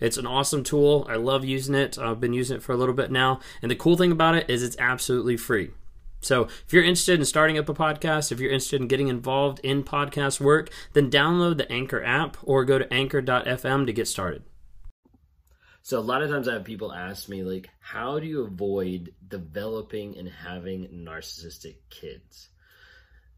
It's an awesome tool. I love using it. I've been using it for a little bit now. And the cool thing about it is it's absolutely free. So, if you're interested in starting up a podcast, if you're interested in getting involved in podcast work, then download the Anchor app or go to anchor.fm to get started. So, a lot of times I have people ask me, like, how do you avoid developing and having narcissistic kids?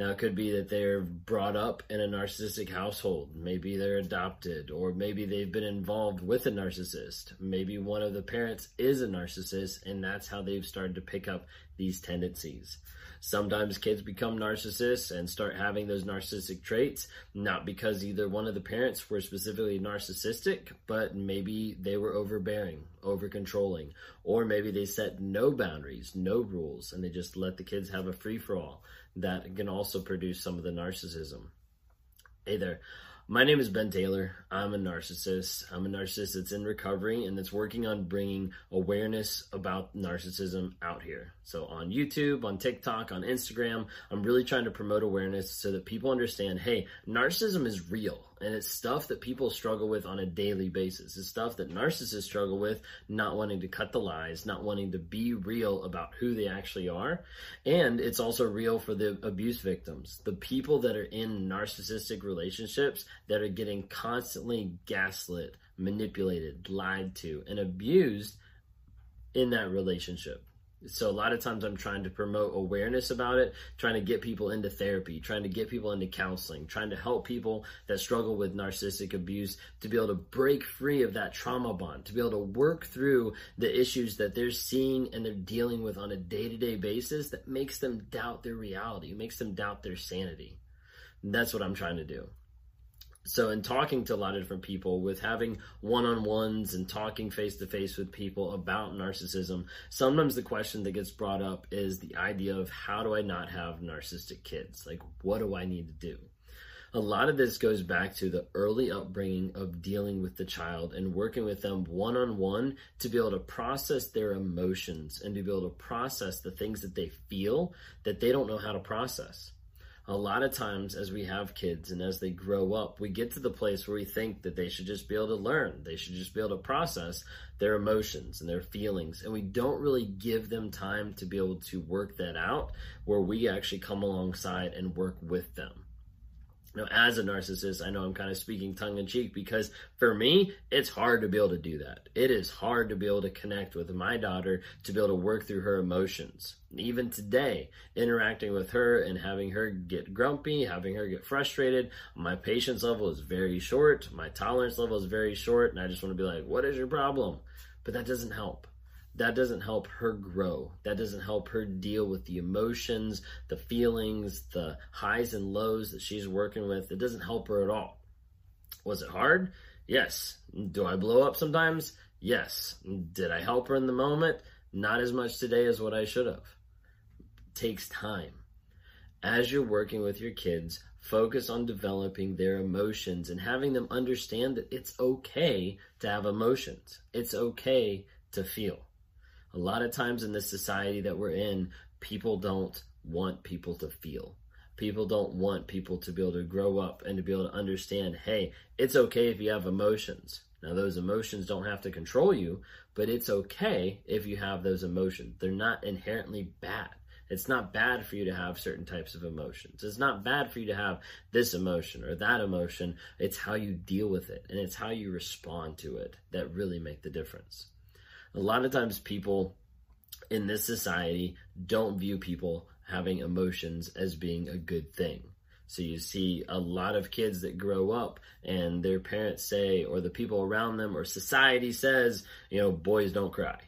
Now, it could be that they're brought up in a narcissistic household. Maybe they're adopted, or maybe they've been involved with a narcissist. Maybe one of the parents is a narcissist, and that's how they've started to pick up these tendencies. Sometimes kids become narcissists and start having those narcissistic traits, not because either one of the parents were specifically narcissistic, but maybe they were overbearing, over controlling, or maybe they set no boundaries, no rules, and they just let the kids have a free for all that can also produce some of the narcissism. Hey there. My name is Ben Taylor. I'm a narcissist. I'm a narcissist that's in recovery and that's working on bringing awareness about narcissism out here. So on YouTube, on TikTok, on Instagram, I'm really trying to promote awareness so that people understand, hey, narcissism is real and it's stuff that people struggle with on a daily basis. It's stuff that narcissists struggle with, not wanting to cut the lies, not wanting to be real about who they actually are. And it's also real for the abuse victims, the people that are in narcissistic relationships that are getting constantly gaslit, manipulated, lied to, and abused in that relationship. So a lot of times I'm trying to promote awareness about it, trying to get people into therapy, trying to get people into counseling, trying to help people that struggle with narcissistic abuse to be able to break free of that trauma bond, to be able to work through the issues that they're seeing and they're dealing with on a day-to-day basis that makes them doubt their reality, makes them doubt their sanity. And that's what I'm trying to do so in talking to a lot of different people with having one-on-ones and talking face to face with people about narcissism sometimes the question that gets brought up is the idea of how do i not have narcissistic kids? Like what do i need to do? A lot of this goes back to the early upbringing of dealing with the child and working with them one on one to be able to process their emotions and to be able to process the things that they feel that they don't know how to process a lot of times as we have kids and as they grow up, we get to the place where we think that they should just be able to learn. They should just be able to process their emotions and their feelings. And we don't really give them time to be able to work that out where we actually come alongside and work with them. Now, as a narcissist, I know I'm kind of speaking tongue in cheek because for me, it's hard to be able to do that. It is hard to be able to connect with my daughter to be able to work through her emotions. Even today, interacting with her and having her get grumpy, having her get frustrated, my patience level is very short, my tolerance level is very short, and I just want to be like, what is your problem? But that doesn't help that doesn't help her grow. That doesn't help her deal with the emotions, the feelings, the highs and lows that she's working with. It doesn't help her at all. Was it hard? Yes. Do I blow up sometimes? Yes. Did I help her in the moment? Not as much today as what I should have. It takes time. As you're working with your kids, focus on developing their emotions and having them understand that it's okay to have emotions. It's okay to feel a lot of times in this society that we're in, people don't want people to feel. People don't want people to be able to grow up and to be able to understand, hey, it's okay if you have emotions. Now, those emotions don't have to control you, but it's okay if you have those emotions. They're not inherently bad. It's not bad for you to have certain types of emotions. It's not bad for you to have this emotion or that emotion. It's how you deal with it and it's how you respond to it that really make the difference a lot of times people in this society don't view people having emotions as being a good thing. So you see a lot of kids that grow up and their parents say, or the people around them, or society says, you know, boys don't cry.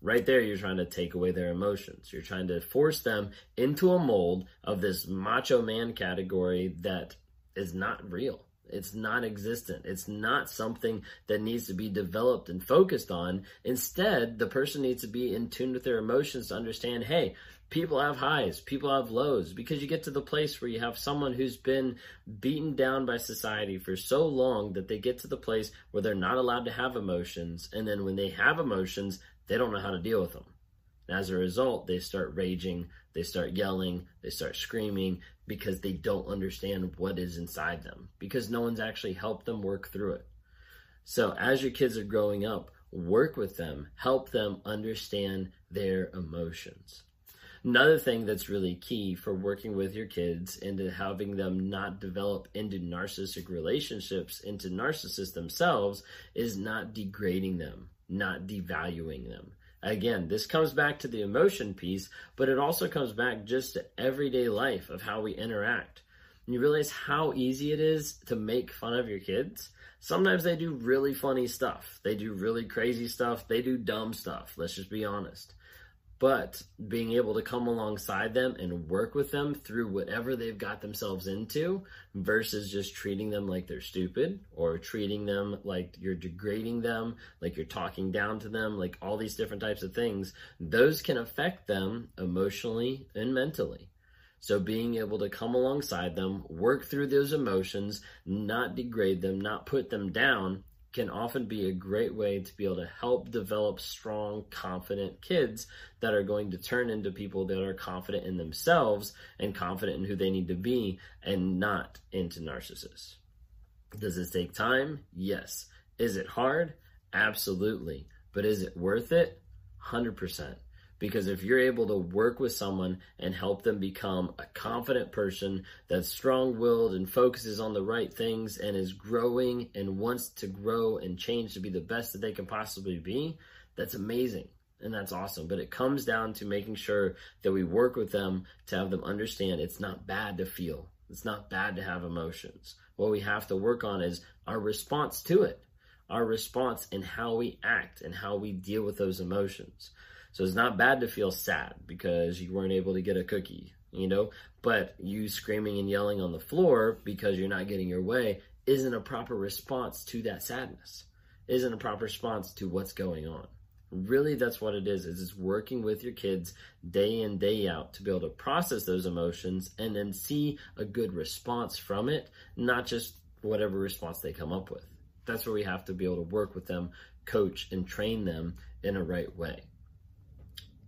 Right there, you're trying to take away their emotions. You're trying to force them into a mold of this macho man category that is not real. It's non existent. It's not something that needs to be developed and focused on. Instead, the person needs to be in tune with their emotions to understand hey, people have highs, people have lows, because you get to the place where you have someone who's been beaten down by society for so long that they get to the place where they're not allowed to have emotions. And then when they have emotions, they don't know how to deal with them. And as a result, they start raging, they start yelling, they start screaming because they don't understand what is inside them, because no one's actually helped them work through it. So as your kids are growing up, work with them, help them understand their emotions. Another thing that's really key for working with your kids into having them not develop into narcissistic relationships, into narcissists themselves, is not degrading them, not devaluing them. Again, this comes back to the emotion piece, but it also comes back just to everyday life of how we interact. And you realize how easy it is to make fun of your kids. Sometimes they do really funny stuff. They do really crazy stuff. They do dumb stuff. Let's just be honest but being able to come alongside them and work with them through whatever they've got themselves into versus just treating them like they're stupid or treating them like you're degrading them, like you're talking down to them, like all these different types of things, those can affect them emotionally and mentally. So being able to come alongside them, work through those emotions, not degrade them, not put them down, can often be a great way to be able to help develop strong, confident kids that are going to turn into people that are confident in themselves and confident in who they need to be and not into narcissists. Does it take time? Yes. Is it hard? Absolutely. But is it worth it? 100%. Because if you're able to work with someone and help them become a confident person that's strong willed and focuses on the right things and is growing and wants to grow and change to be the best that they can possibly be, that's amazing and that's awesome. But it comes down to making sure that we work with them to have them understand it's not bad to feel, it's not bad to have emotions. What we have to work on is our response to it, our response and how we act and how we deal with those emotions. So it's not bad to feel sad because you weren't able to get a cookie, you know, but you screaming and yelling on the floor because you're not getting your way isn't a proper response to that sadness, isn't a proper response to what's going on. Really, that's what it is. Is it's working with your kids day in, day out to be able to process those emotions and then see a good response from it, not just whatever response they come up with. That's where we have to be able to work with them, coach, and train them in a right way.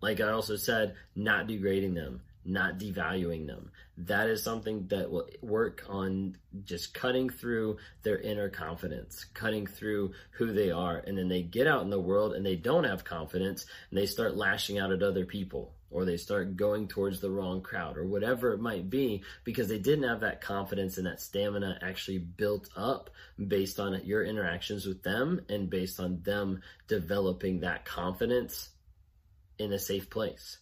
Like I also said, not degrading them, not devaluing them. That is something that will work on just cutting through their inner confidence, cutting through who they are. And then they get out in the world and they don't have confidence and they start lashing out at other people or they start going towards the wrong crowd or whatever it might be because they didn't have that confidence and that stamina actually built up based on your interactions with them and based on them developing that confidence in a safe place.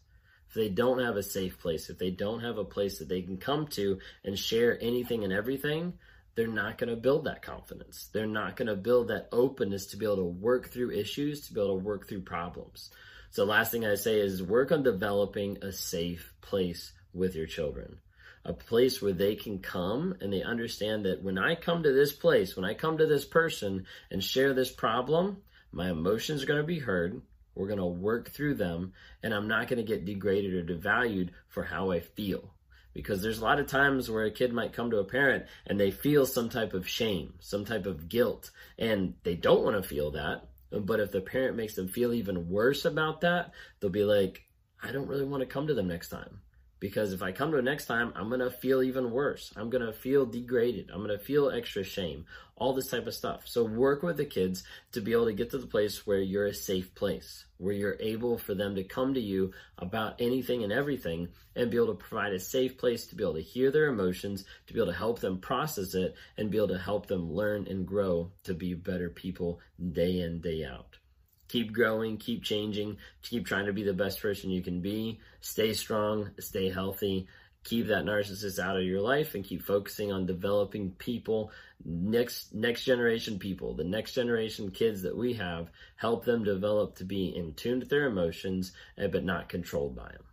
If they don't have a safe place, if they don't have a place that they can come to and share anything and everything, they're not going to build that confidence. They're not going to build that openness to be able to work through issues, to be able to work through problems. So, last thing I say is work on developing a safe place with your children. A place where they can come and they understand that when I come to this place, when I come to this person and share this problem, my emotions are going to be heard. We're going to work through them, and I'm not going to get degraded or devalued for how I feel. Because there's a lot of times where a kid might come to a parent and they feel some type of shame, some type of guilt, and they don't want to feel that. But if the parent makes them feel even worse about that, they'll be like, I don't really want to come to them next time because if I come to it next time, I'm going to feel even worse. I'm going to feel degraded. I'm going to feel extra shame, all this type of stuff. So work with the kids to be able to get to the place where you're a safe place, where you're able for them to come to you about anything and everything and be able to provide a safe place to be able to hear their emotions, to be able to help them process it and be able to help them learn and grow to be better people day in, day out keep growing, keep changing, keep trying to be the best person you can be. Stay strong, stay healthy, keep that narcissist out of your life and keep focusing on developing people, next next generation people, the next generation kids that we have, help them develop to be in tune with their emotions, eh, but not controlled by them.